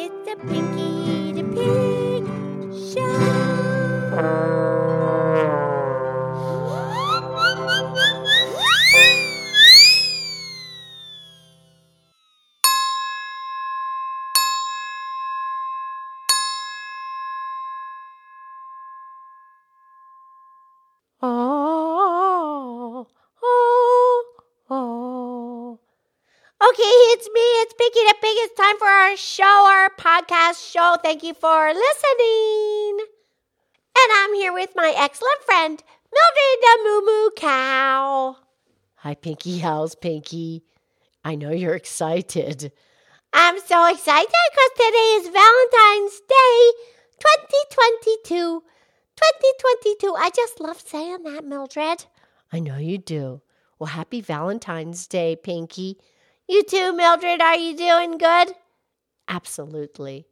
It's a Pinky the Pig Show. Oh, oh, oh, oh. Okay, it's me. It's Pinky the Pig. It's time for our show, podcast show. Thank you for listening. And I'm here with my excellent friend, Mildred the Moo Moo Cow. Hi, Pinky. How's Pinky? I know you're excited. I'm so excited because today is Valentine's Day 2022. 2022. I just love saying that, Mildred. I know you do. Well, happy Valentine's Day, Pinky. You too, Mildred. Are you doing good? Absolutely.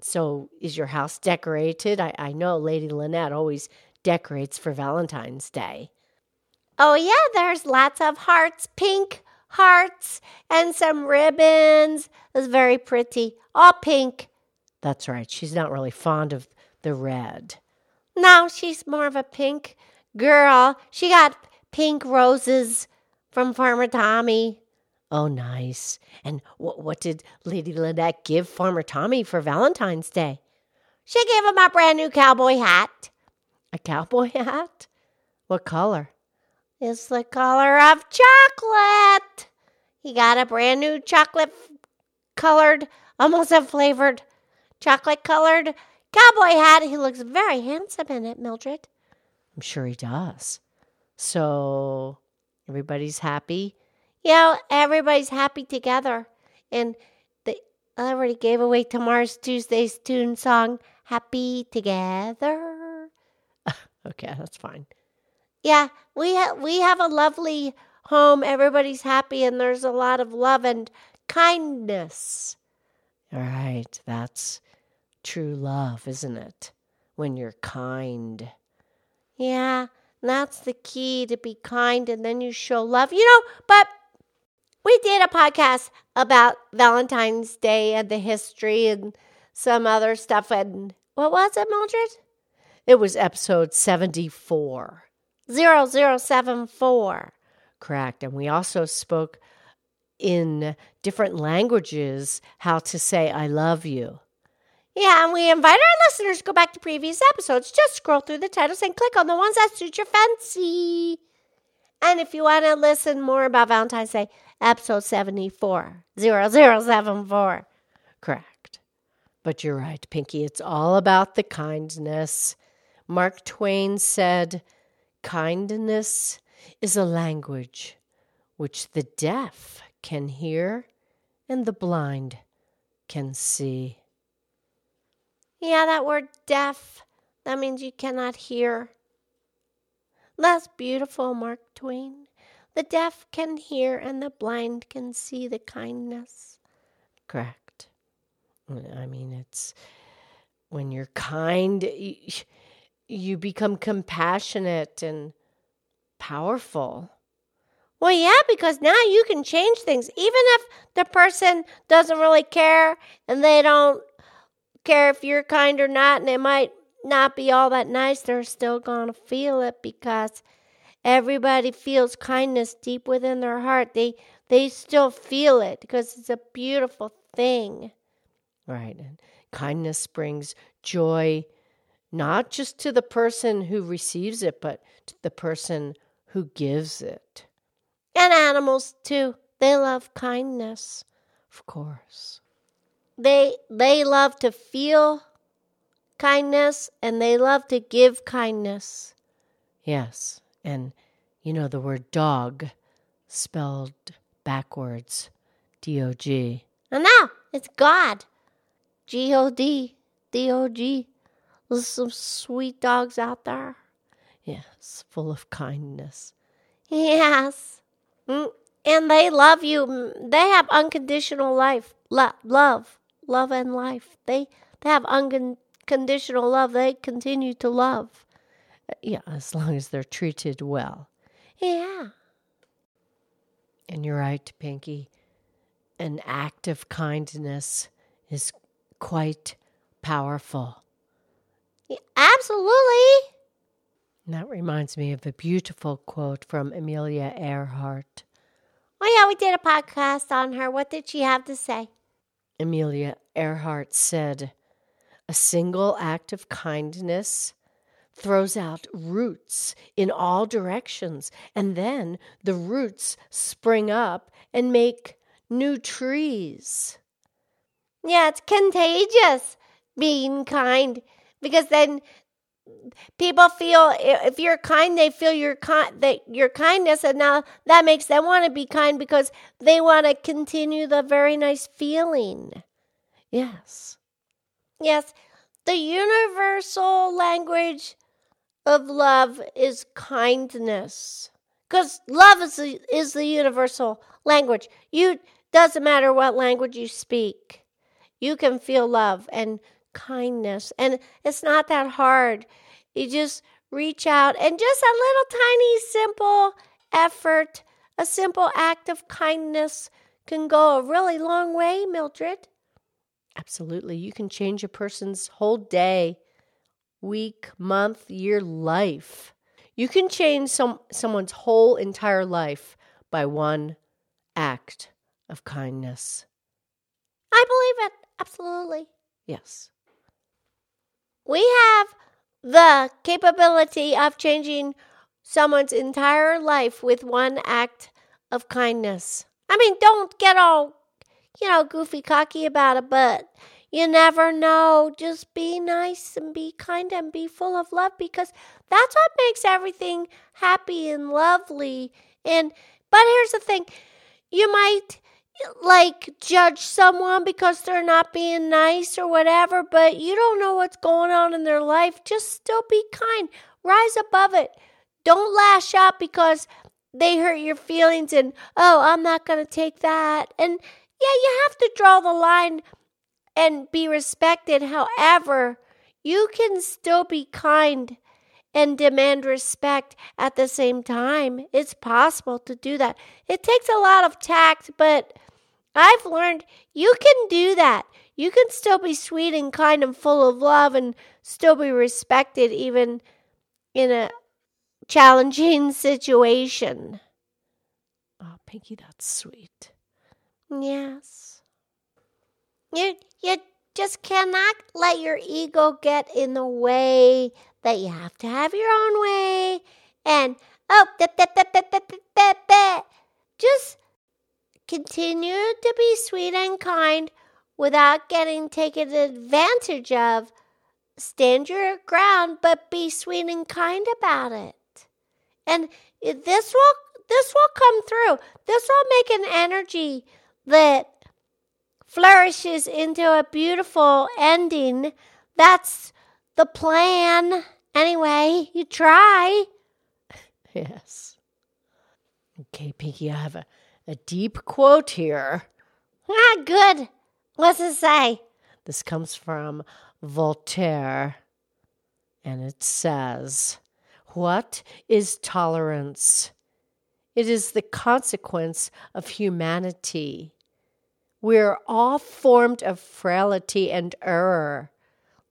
So, is your house decorated? I, I know Lady Lynette always decorates for Valentine's Day. Oh, yeah, there's lots of hearts, pink hearts, and some ribbons. It's very pretty. All pink. That's right. She's not really fond of the red. No, she's more of a pink girl. She got pink roses from Farmer Tommy. Oh, nice. And what, what did Lady Lynette give Farmer Tommy for Valentine's Day? She gave him a brand new cowboy hat. A cowboy hat? What color? It's the color of chocolate. He got a brand new chocolate colored, almost a flavored, chocolate colored cowboy hat. He looks very handsome in it, Mildred. I'm sure he does. So everybody's happy. Yeah, everybody's happy together. And they already gave away tomorrow's Tuesday's tune song, Happy Together. okay, that's fine. Yeah, we ha- we have a lovely home. Everybody's happy and there's a lot of love and kindness. All right, that's true love, isn't it? When you're kind. Yeah, that's the key to be kind and then you show love. You know, but we did a podcast about Valentine's Day and the history and some other stuff. And what was it, Mildred? It was episode 74. 0074. Correct. And we also spoke in different languages how to say I love you. Yeah, and we invite our listeners to go back to previous episodes. Just scroll through the titles and click on the ones that suit your fancy. And if you want to listen more about Valentine's Day, episode 74, 0074. Correct. But you're right, Pinky. It's all about the kindness. Mark Twain said, Kindness is a language which the deaf can hear and the blind can see. Yeah, that word deaf, that means you cannot hear. That's beautiful, Mark Twain. The deaf can hear and the blind can see the kindness. Correct. I mean, it's when you're kind, you, become compassionate and powerful. Well, yeah, because now you can change things. Even if the person doesn't really care and they don't care if you're kind or not, and it might not be all that nice, they're still going to feel it because everybody feels kindness deep within their heart. They they still feel it because it's a beautiful thing. Right. And kindness brings joy not just to the person who receives it, but to the person who gives it. And animals too. They love kindness, of course. They they love to feel kindness and they love to give kindness. Yes. And you know the word dog spelled backwards D O G. And now it's God. G O D D O G. There's some sweet dogs out there. Yes, full of kindness. Yes. Mm, And they love you. Mm, They have unconditional life, lo- love, love and life. They they have unconditional love. They continue to love. Yeah, as long as they're treated well. Yeah. And you're right, Pinky. An act of kindness is quite powerful. Yeah, absolutely. And that reminds me of a beautiful quote from Amelia Earhart. Oh, yeah, we did a podcast on her. What did she have to say? Amelia Earhart said, A single act of kindness throws out roots in all directions, and then the roots spring up and make new trees. Yeah, it's contagious being kind because then people feel if you're kind they feel your kind that your kindness and now that makes them want to be kind because they want to continue the very nice feeling yes yes the universal language of love is kindness because love is the, is the universal language you doesn't matter what language you speak you can feel love and kindness. And it's not that hard. You just reach out and just a little tiny simple effort, a simple act of kindness can go a really long way, Mildred. Absolutely. You can change a person's whole day, week, month, year, life. You can change some someone's whole entire life by one act of kindness. I believe it. Absolutely. Yes. We have the capability of changing someone's entire life with one act of kindness. I mean, don't get all, you know, goofy cocky about it, but you never know. Just be nice and be kind and be full of love because that's what makes everything happy and lovely. And, but here's the thing you might like judge someone because they're not being nice or whatever, but you don't know what's going on in their life. Just still be kind. Rise above it. Don't lash out because they hurt your feelings and, oh, I'm not going to take that. And yeah, you have to draw the line and be respected. However, you can still be kind and demand respect at the same time. It's possible to do that. It takes a lot of tact, but I've learned you can do that. You can still be sweet and kind and full of love and still be respected even in a challenging situation. Oh, Pinky, that's sweet. Yes. You you just cannot let your ego get in the way that you have to have your own way and oh da, da, da, just continue to be sweet and kind without getting taken advantage of. Stand your ground, but be sweet and kind about it. And this will this will come through. This will make an energy that flourishes into a beautiful ending. That's the plan. Anyway, you try. Yes. Okay, Pinky, I have a a deep quote here. Ah, good. What's it say? This comes from Voltaire, and it says, What is tolerance? It is the consequence of humanity. We're all formed of frailty and error.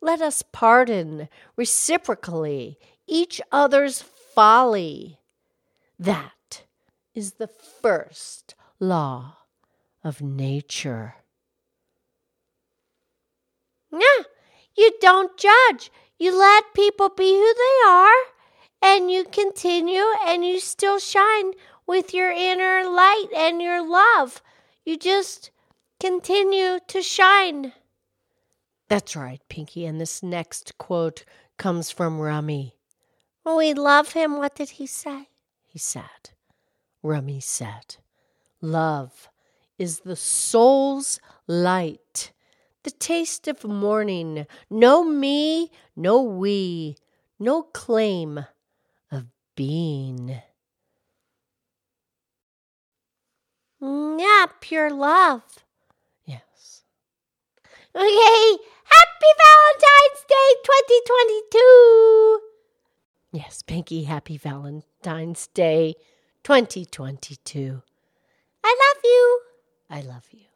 Let us pardon reciprocally each other's folly. That is the first law of nature. Yeah, you don't judge. You let people be who they are, and you continue and you still shine with your inner light and your love. You just continue to shine. That's right, Pinky. And this next quote comes from Rumi. We love him. What did he say? He said, Rumi said. Love is the soul's light, the taste of morning. No me, no we, no claim of being. Yeah, pure love. Okay, happy Valentine's Day 2022. Yes, Pinky, happy Valentine's Day 2022. I love you. I love you.